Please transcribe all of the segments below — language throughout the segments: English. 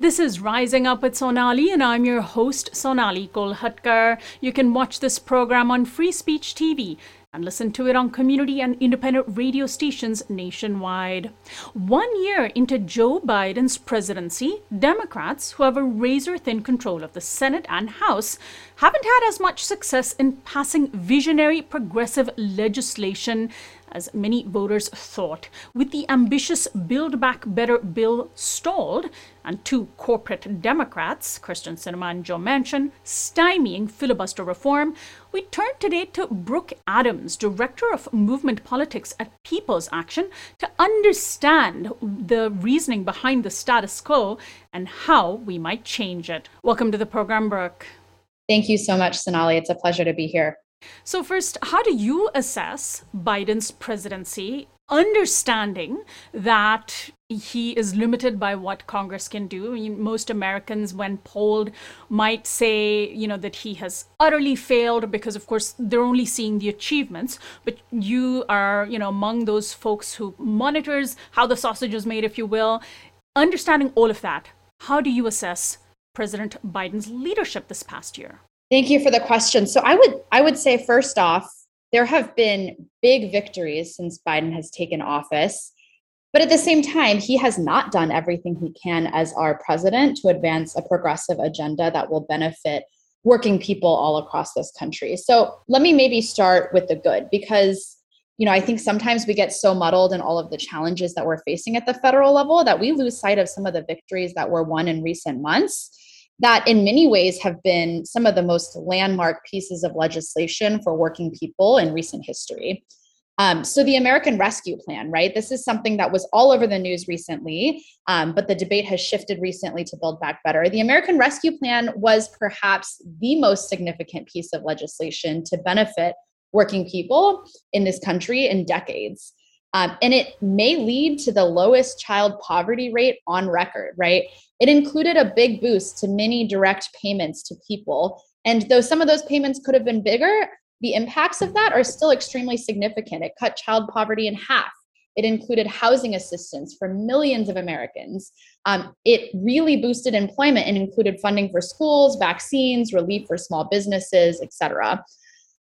This is Rising Up with Sonali, and I'm your host, Sonali Kolhatkar. You can watch this program on Free Speech TV and listen to it on community and independent radio stations nationwide. One year into Joe Biden's presidency, Democrats, who have a razor thin control of the Senate and House, haven't had as much success in passing visionary progressive legislation as many voters thought. With the ambitious Build Back Better bill stalled, and two corporate Democrats, Kyrsten Sinema and Joe Manchin, stymieing filibuster reform, we turn today to Brooke Adams, Director of Movement Politics at People's Action, to understand the reasoning behind the status quo and how we might change it. Welcome to the program, Brooke. Thank you so much, Sonali. It's a pleasure to be here. So, first, how do you assess Biden's presidency, understanding that he is limited by what Congress can do? I mean, most Americans, when polled, might say, you know, that he has utterly failed because, of course, they're only seeing the achievements. But you are, you know, among those folks who monitors how the sausage is made, if you will. Understanding all of that, how do you assess President Biden's leadership this past year? Thank you for the question. So I would I would say first off, there have been big victories since Biden has taken office. But at the same time, he has not done everything he can as our president to advance a progressive agenda that will benefit working people all across this country. So let me maybe start with the good because you know, I think sometimes we get so muddled in all of the challenges that we're facing at the federal level that we lose sight of some of the victories that were won in recent months that in many ways have been some of the most landmark pieces of legislation for working people in recent history. Um, so, the American Rescue Plan, right? This is something that was all over the news recently, um, but the debate has shifted recently to Build Back Better. The American Rescue Plan was perhaps the most significant piece of legislation to benefit working people in this country in decades. Um, and it may lead to the lowest child poverty rate on record, right? It included a big boost to many direct payments to people. And though some of those payments could have been bigger, the impacts of that are still extremely significant. It cut child poverty in half. It included housing assistance for millions of Americans. Um, it really boosted employment and included funding for schools, vaccines, relief for small businesses, et cetera.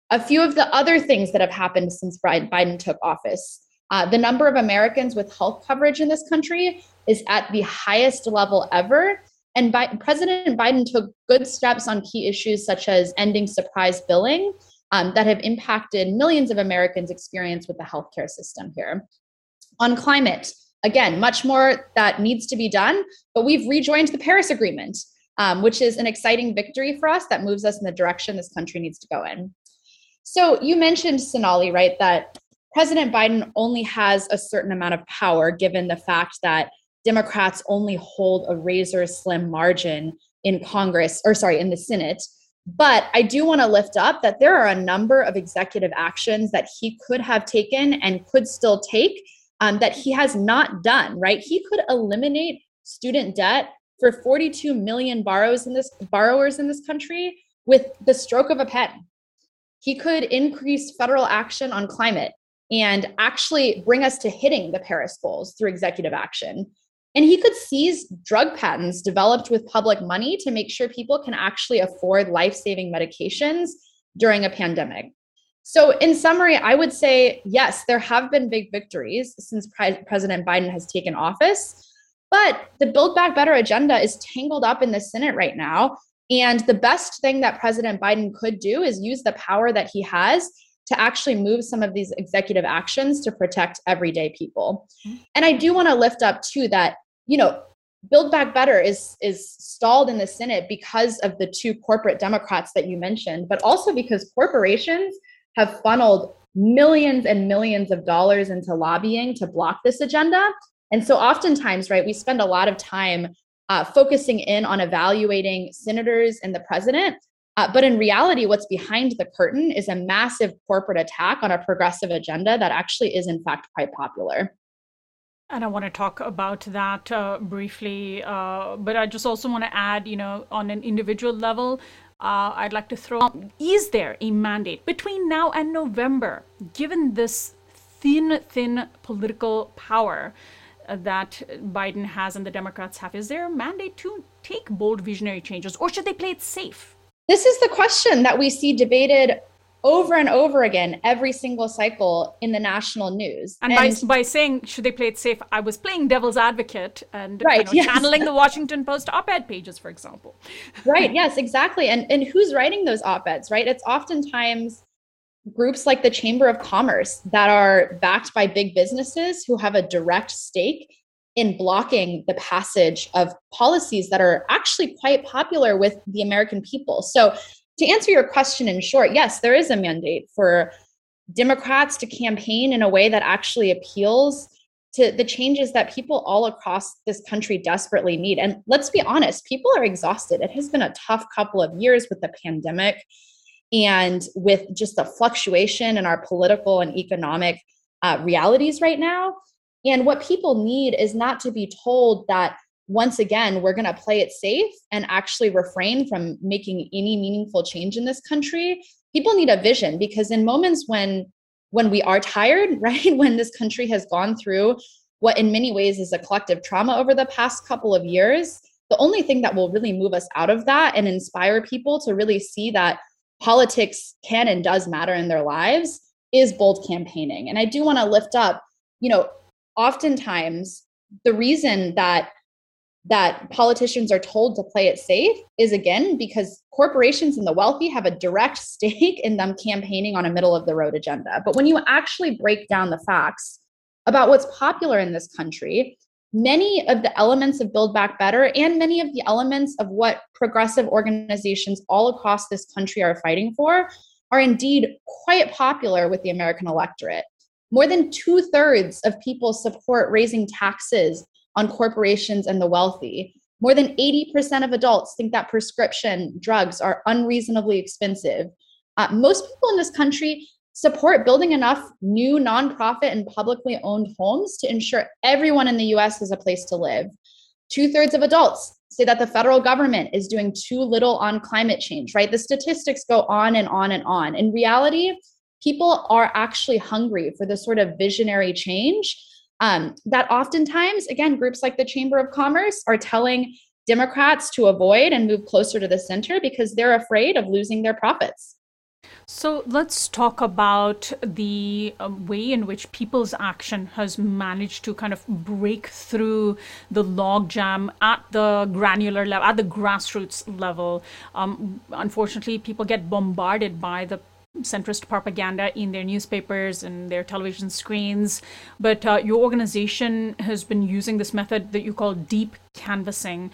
A few of the other things that have happened since Biden took office uh, the number of Americans with health coverage in this country is at the highest level ever. And Bi- President Biden took good steps on key issues such as ending surprise billing um, that have impacted millions of Americans' experience with the healthcare system here. On climate, again, much more that needs to be done, but we've rejoined the Paris Agreement, um, which is an exciting victory for us that moves us in the direction this country needs to go in. So you mentioned Sonali, right? That President Biden only has a certain amount of power given the fact that Democrats only hold a razor slim margin in Congress, or sorry, in the Senate. But I do want to lift up that there are a number of executive actions that he could have taken and could still take um, that he has not done, right? He could eliminate student debt for 42 million borrowers in this borrowers in this country with the stroke of a pen. He could increase federal action on climate and actually bring us to hitting the Paris goals through executive action. And he could seize drug patents developed with public money to make sure people can actually afford life saving medications during a pandemic. So, in summary, I would say yes, there have been big victories since Pre- President Biden has taken office, but the Build Back Better agenda is tangled up in the Senate right now. And the best thing that President Biden could do is use the power that he has to actually move some of these executive actions to protect everyday people. Mm-hmm. And I do want to lift up too that, you know, Build Back Better is is stalled in the Senate because of the two corporate Democrats that you mentioned, but also because corporations have funneled millions and millions of dollars into lobbying to block this agenda. And so oftentimes, right, we spend a lot of time uh, focusing in on evaluating senators and the president, uh, but in reality, what's behind the curtain is a massive corporate attack on a progressive agenda that actually is, in fact, quite popular. And I want to talk about that uh, briefly, uh, but I just also want to add, you know, on an individual level, uh, I'd like to throw out, is there a mandate between now and November, given this thin, thin political power? uh, that Biden has and the Democrats have? Is there a mandate to take bold visionary changes, or should they play it safe? This is the question that we see debated over and over again every single cycle in the national news. And, and by, by saying, should they play it safe, I was playing devil's advocate and right, you know, yes. channeling the Washington Post op ed pages, for example. right, yes, exactly. And, and who's writing those op eds, right? It's oftentimes groups like the Chamber of Commerce that are backed by big businesses who have a direct stake in blocking the passage of policies that are actually quite popular with the American people. So to answer your question in short, yes, there is a mandate for Democrats to campaign in a way that actually appeals to the changes that people all across this country desperately need. And let's be honest, people are exhausted. It has been a tough couple of years with the pandemic and with just the fluctuation in our political and economic uh, realities right now. And what people need is not to be told that once again, we're going to play it safe and actually refrain from making any meaningful change in this country. People need a vision because in moments when when we are tired, right? When this country has gone through what in many ways is a collective trauma over the past couple of years, the only thing that will really move us out of that and inspire people to really see that politics can and does matter in their lives is bold campaigning. And I do want to lift up, you know, oftentimes the reason that that politicians are told to play it safe is again because corporations and the wealthy have a direct stake in them campaigning on a middle of the road agenda. But when you actually break down the facts about what's popular in this country, many of the elements of Build Back Better and many of the elements of what progressive organizations all across this country are fighting for are indeed quite popular with the American electorate. More than two thirds of people support raising taxes on corporations and the wealthy. More than 80% of adults think that prescription drugs are unreasonably expensive. Uh, most people in this country support building enough new nonprofit and publicly owned homes to ensure everyone in the US has a place to live. Two thirds of adults say that the federal government is doing too little on climate change, right? The statistics go on and on and on. In reality, people are actually hungry for this sort of visionary change um, that oftentimes, again, groups like the Chamber of Commerce are telling Democrats to avoid and move closer to the center because they're afraid of losing their profits. So let's talk about the uh, way in which People's Action has managed to kind of break through the logjam at the granular level, at the grassroots level. Um, unfortunately, people get bombarded by the centrist propaganda in their newspapers and their television screens. But uh, your organization has been using this method that you call deep canvassing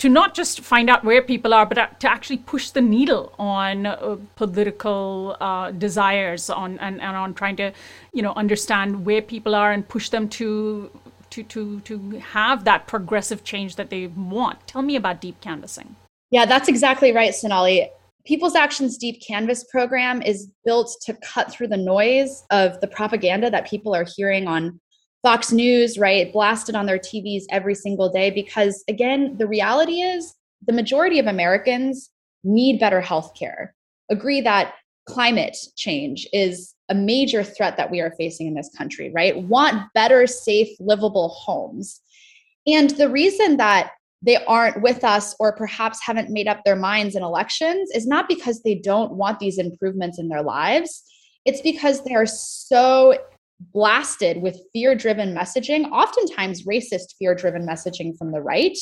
to not just find out where people are, but to actually push the needle on uh, political uh, desires, on and, and on trying to, you know, understand where people are and push them to to to to have that progressive change that they want. Tell me about deep canvassing. Yeah, that's exactly right, Sonali. People's Actions Deep Canvas program is built to cut through the noise of the propaganda that people are hearing on Fox News, right? Blasted on their TVs every single day. Because again, the reality is the majority of Americans need better health care. Agree that climate change is a major threat that we are facing in this country, right? Want better, safe, livable homes. And the reason that they aren't with us or perhaps haven't made up their minds in elections is not because they don't want these improvements in their lives. It's because they are so blasted with fear driven messaging, oftentimes racist fear driven messaging from the right,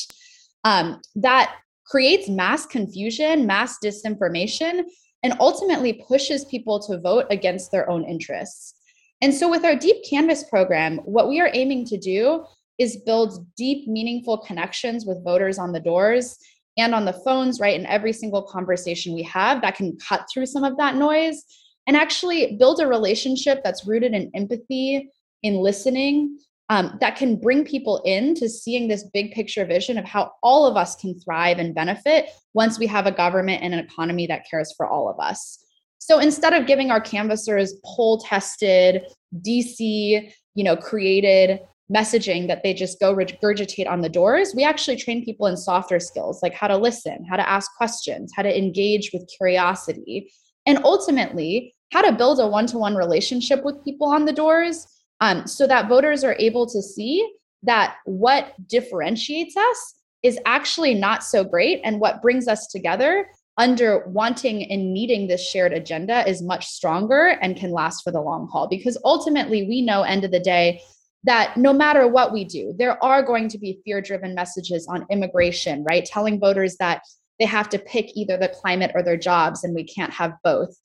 um, that creates mass confusion, mass disinformation, and ultimately pushes people to vote against their own interests. And so, with our Deep Canvas program, what we are aiming to do is build deep, meaningful connections with voters on the doors and on the phones, right? In every single conversation we have that can cut through some of that noise and actually build a relationship that's rooted in empathy, in listening, um, that can bring people in to seeing this big picture vision of how all of us can thrive and benefit once we have a government and an economy that cares for all of us. So instead of giving our canvassers poll tested, DC, you know, created messaging that they just go regurgitate on the doors, we actually train people in softer skills like how to listen, how to ask questions, how to engage with curiosity, and ultimately how to build a one to one relationship with people on the doors um, so that voters are able to see that what differentiates us is actually not so great. And what brings us together under wanting and needing this shared agenda is much stronger and can last for the long haul. Because ultimately, we know, end of the day, that no matter what we do, there are going to be fear driven messages on immigration, right? Telling voters that they have to pick either the climate or their jobs, and we can't have both.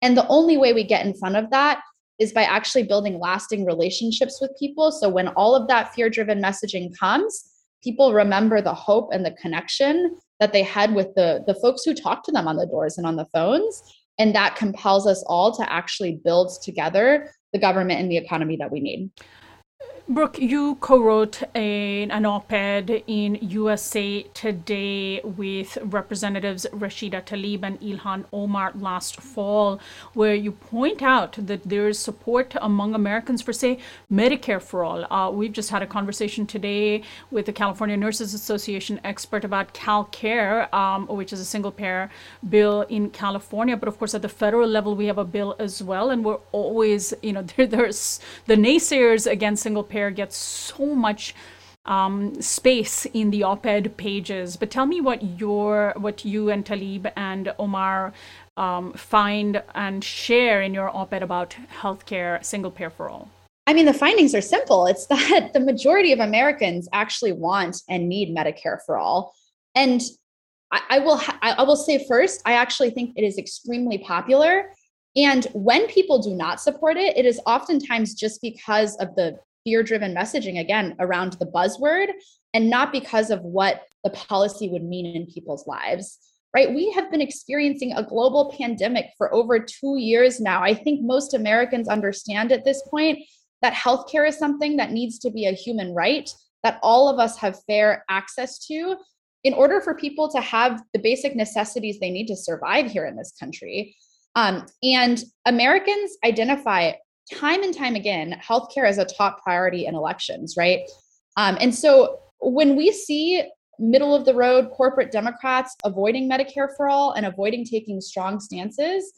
And the only way we get in front of that is by actually building lasting relationships with people. So when all of that fear driven messaging comes, people remember the hope and the connection that they had with the, the folks who talked to them on the doors and on the phones. And that compels us all to actually build together the government and the economy that we need. Brooke, you co-wrote a, an op-ed in USA Today with Representatives Rashida Tlaib and Ilhan Omar last fall, where you point out that there is support among Americans for, say, Medicare for all. Uh, we've just had a conversation today with the California Nurses Association expert about CalCare, um, which is a single-payer bill in California. But of course, at the federal level, we have a bill as well, and we're always, you know, there, there's the naysayers against single gets so much um, space in the op-ed pages. But tell me what your, what you and Tlaib and Omar um, find and share in your op-ed about healthcare single payer for all. I mean, the findings are simple. It's that the majority of Americans actually want and need Medicare for all, and I, will I will say first, I actually think it is extremely popular. And when people do not support it, it is oftentimes just because of the fear driven messaging again around the buzzword and not because of what the policy would mean in people's lives right? We have been experiencing a global pandemic for over 2 years now. I think most americans understand at this point that healthcare is something that needs to be a human right that all of us have fair access to in order for people to have the basic necessities they need to survive here in this country. Um, and americans identify time and time again healthcare is a top priority in elections, right? Um, and so when we see middle of the road corporate Democrats avoiding Medicare for all and avoiding taking strong stances,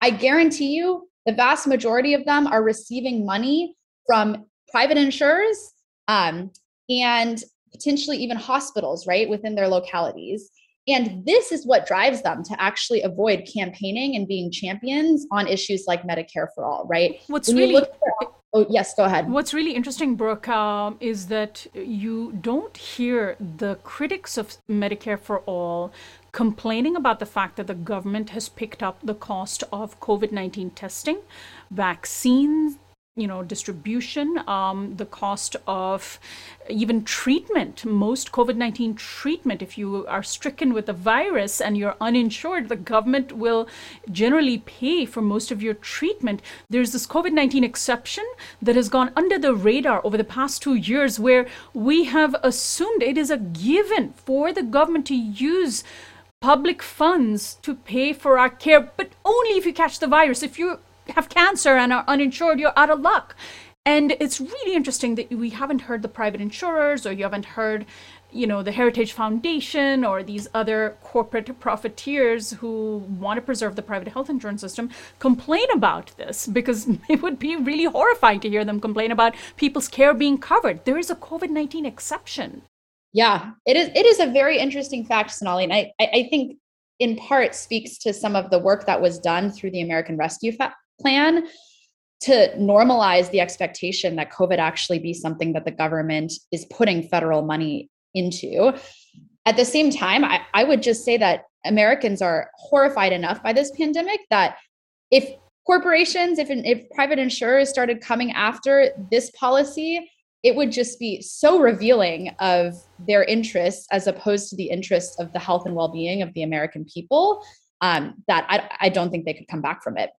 I guarantee you the vast majority of them are receiving money from private insurers um, and potentially even hospitals, right, within their localities. And this is what drives them to actually avoid campaigning and being champions on issues like Medicare for all, right? What's when really oh yes, go ahead. What's really interesting, Brooke, um, is that you don't hear the critics of Medicare for all complaining about the fact that the government has picked up the cost of COVID 19 testing, vaccines, you know distribution um, the cost of even treatment. Most covid-19 treatment if you are stricken with the virus and you're uninsured the government will generally pay for most of your treatment. There's this covid-19 exception that has gone under the radar over the past two years where we have assumed it is a given for the government to use public funds to pay for our care but only if you catch the virus. If you have cancer and are uninsured, you're out of luck. And it's really interesting that we haven't heard the private insurers or you haven't heard, you know, the Heritage Foundation or these other corporate profiteers who want to preserve the private health insurance system complain about this because it would be really horrifying to hear them complain about people's care being covered. There is a COVID 19 exception. Yeah, it is. It is a very interesting fact, Sonali, and I, I think in part speaks to some of the work that was done through the American Rescue plan to normalize the expectation that COVID actually be something that the government is putting federal money into. At the same time, I, I would just say that Americans are horrified enough by this pandemic that if corporations, if, if private insurers started coming after this policy, it would just be so revealing of their interests as opposed to the interests of the health and well-being of the American people um, that I, I don't think they could come back from it.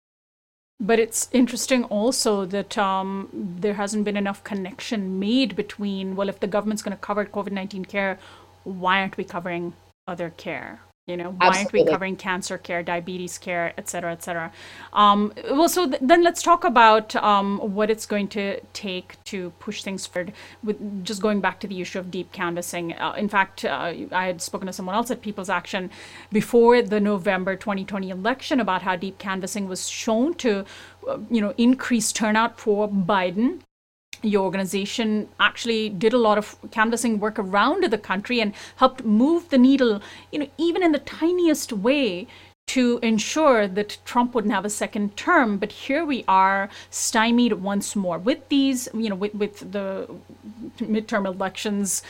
But it's interesting also that um, there hasn't been enough connection made between, well, if the government's going to cover COVID 19 care, why aren't we covering other care? You know why Absolutely. aren't we covering cancer care diabetes care et cetera et cetera. Um, well so th- then let's talk about um, what it's going to take to push things forward with just going back to the issue of deep canvassing. Uh, in fact uh, i had spoken to someone else at people's action before the november 2020 election about how deep canvassing was shown to uh, you know increase turnout for biden your organization actually did a lot of canvassing work around the country and helped move the needle, you know, even in the tiniest way to ensure that Trump wouldn't have a second term. But here we are, stymied once more with these, you know, with, with the midterm elections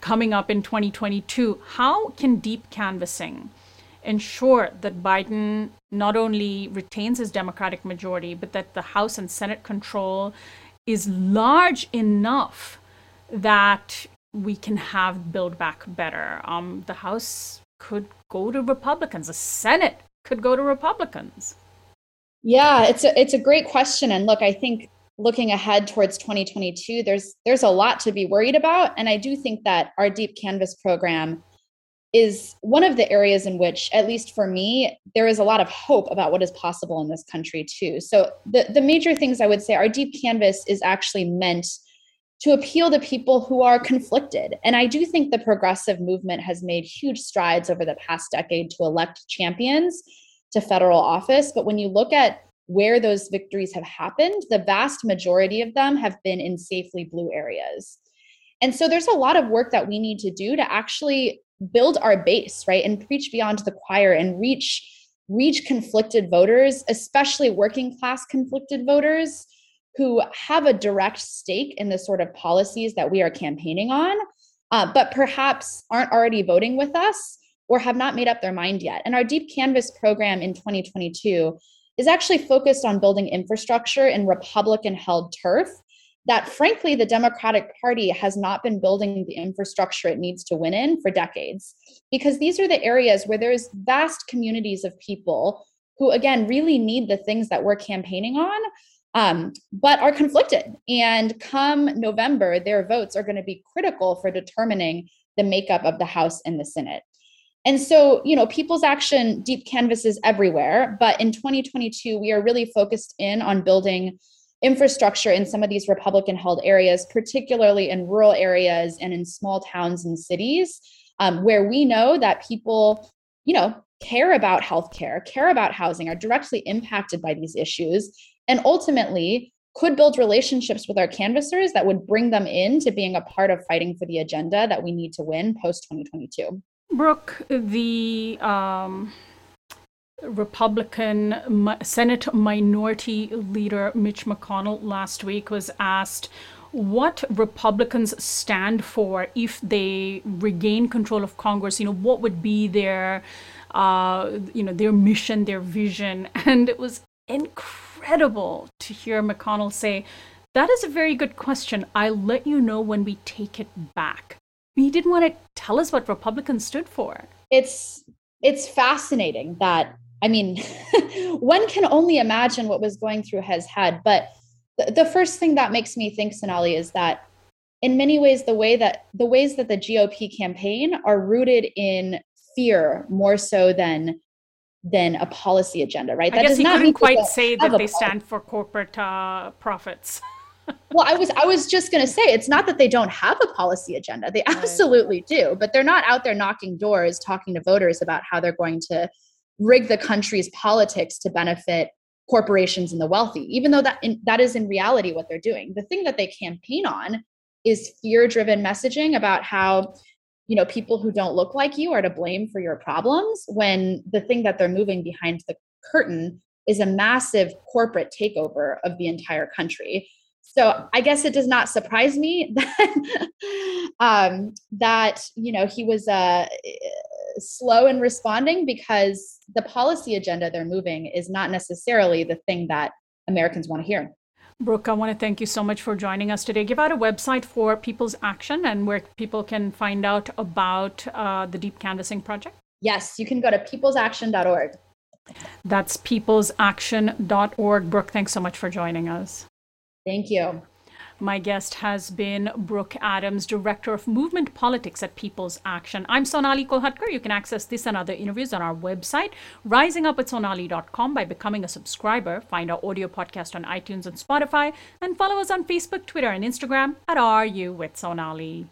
coming up in 2022. How can deep canvassing ensure that Biden not only retains his Democratic majority, but that the House and Senate control is large enough that we can have Build Back Better? Um, the House could go to Republicans. The Senate could go to Republicans. Yeah, it's a it's a great question. And look, I think looking ahead towards 2022, there's there's a lot to be worried about. And I do think that our deep canvas program is one of the areas in which, at least for me, there is a lot of hope about what is possible in this country too. So the, the major things I would say our deep canvas is actually meant to appeal to people who are conflicted. And I do think the progressive movement has made huge strides over the past decade to elect champions to federal office. But when you look at where those victories have happened, the vast majority of them have been in safely blue areas. And so there's a lot of work that we need to do to actually build our base, right? And preach beyond the choir and reach reach conflicted voters, especially working class conflicted voters who have a direct stake in the sort of policies that we are campaigning on, uh, but perhaps aren't already voting with us or have not made up their mind yet. And our Deep Canvas program in 2022 is actually focused on building infrastructure in Republican held turf that, frankly, the Democratic Party has not been building the infrastructure it needs to win in for decades. Because these are the areas where there's vast communities of people who, again, really need the things that we're campaigning on um, but are conflicted. And come November, their votes are going to be critical for determining the makeup of the House and the Senate. And so, you know, People's Action deep canvases everywhere, but in 2022, we are really focused in on building infrastructure in some of these Republican held areas, particularly in rural areas and in small towns and cities, um, where we know that people, you know, care about healthcare, care about housing, are directly impacted by these issues, and ultimately could build relationships with our canvassers that would bring them in to being a part of fighting for the agenda that we need to win post 2022. Brooke, the um, Republican Senate Minority Leader Mitch McConnell last week was asked what Republicans stand for if they regain control of Congress. You know, what would be their, uh, you know, their mission, their vision, and it was incredible to hear McConnell say, That is a very good question. I'll let you know when we take it back. He didn't want to tell us what Republicans stood for. It's it's fascinating that I mean, one can only imagine what was going through his head. But the, the first thing that makes me think, Sonali, is that in many ways, the way that the ways that the GOP campaign are rooted in fear more so than than a policy agenda, right? I that guess does he not couldn't quite say that they stand for corporate uh, profits. well, I was I was just going to say it's not that they don't have a policy agenda. They absolutely right. do, but they're not out there knocking doors talking to voters about how they're going to rig the country's politics to benefit corporations and the wealthy. Even though that in, that is in reality what they're doing. The thing that they campaign on is fear-driven messaging about how you know people who don't look like you are to blame for your problems when the thing that they're moving behind the curtain is a massive corporate takeover of the entire country so i guess it does not surprise me that um, that you know he was uh, slow in responding because the policy agenda they're moving is not necessarily the thing that americans want to hear Brooke, I want to thank you so much for joining us today. Give out a website for People's Action and where people can find out about uh, the Deep Canvassing Project. Yes, you can go to peoplesaction.org. That's peoplesaction.org. Brooke, thanks so much for joining us. Thank you. My guest has been Brooke Adams, Director of Movement Politics at People's Action. I'm Sonali Kolhatkar. You can access this and other interviews on our website, risingupwithsonali.com, by becoming a subscriber. Find our audio podcast on iTunes and Spotify, and follow us on Facebook, Twitter, and Instagram at RU with Sonali.